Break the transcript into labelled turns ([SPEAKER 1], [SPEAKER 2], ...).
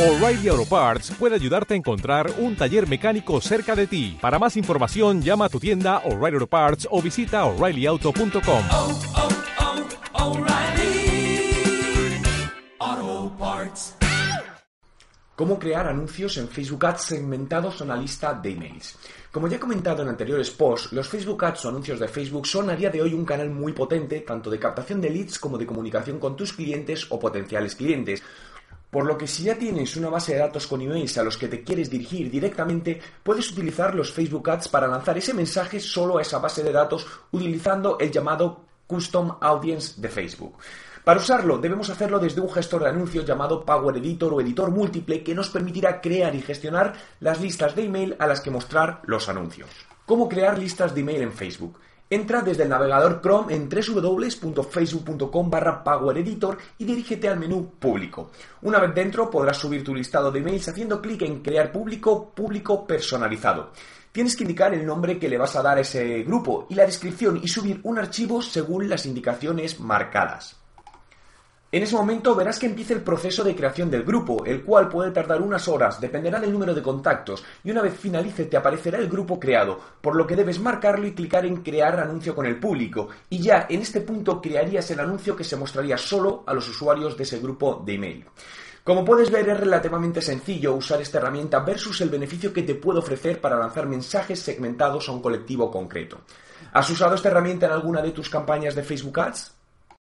[SPEAKER 1] O'Reilly Auto Parts puede ayudarte a encontrar un taller mecánico cerca de ti. Para más información, llama a tu tienda O'Reilly Auto Parts o visita oreillyauto.com.
[SPEAKER 2] oh, oh, O'Reilly Auto Parts.
[SPEAKER 3] Cómo crear anuncios en Facebook Ads segmentados a una lista de emails. Como ya he comentado en anteriores posts, los Facebook Ads o anuncios de Facebook son a día de hoy un canal muy potente, tanto de captación de leads como de comunicación con tus clientes o potenciales clientes. Por lo que si ya tienes una base de datos con emails a los que te quieres dirigir directamente, puedes utilizar los Facebook Ads para lanzar ese mensaje solo a esa base de datos utilizando el llamado Custom Audience de Facebook. Para usarlo debemos hacerlo desde un gestor de anuncios llamado Power Editor o Editor Múltiple que nos permitirá crear y gestionar las listas de email a las que mostrar los anuncios. ¿Cómo crear listas de email en Facebook? Entra desde el navegador Chrome en www.facebook.com barra Power Editor y dirígete al menú Público. Una vez dentro podrás subir tu listado de emails haciendo clic en Crear Público, Público Personalizado. Tienes que indicar el nombre que le vas a dar a ese grupo y la descripción y subir un archivo según las indicaciones marcadas. En ese momento verás que empieza el proceso de creación del grupo, el cual puede tardar unas horas, dependerá del número de contactos, y una vez finalice te aparecerá el grupo creado, por lo que debes marcarlo y clicar en crear anuncio con el público, y ya en este punto crearías el anuncio que se mostraría solo a los usuarios de ese grupo de email. Como puedes ver es relativamente sencillo usar esta herramienta versus el beneficio que te puede ofrecer para lanzar mensajes segmentados a un colectivo concreto. ¿Has usado esta herramienta en alguna de tus campañas de Facebook Ads?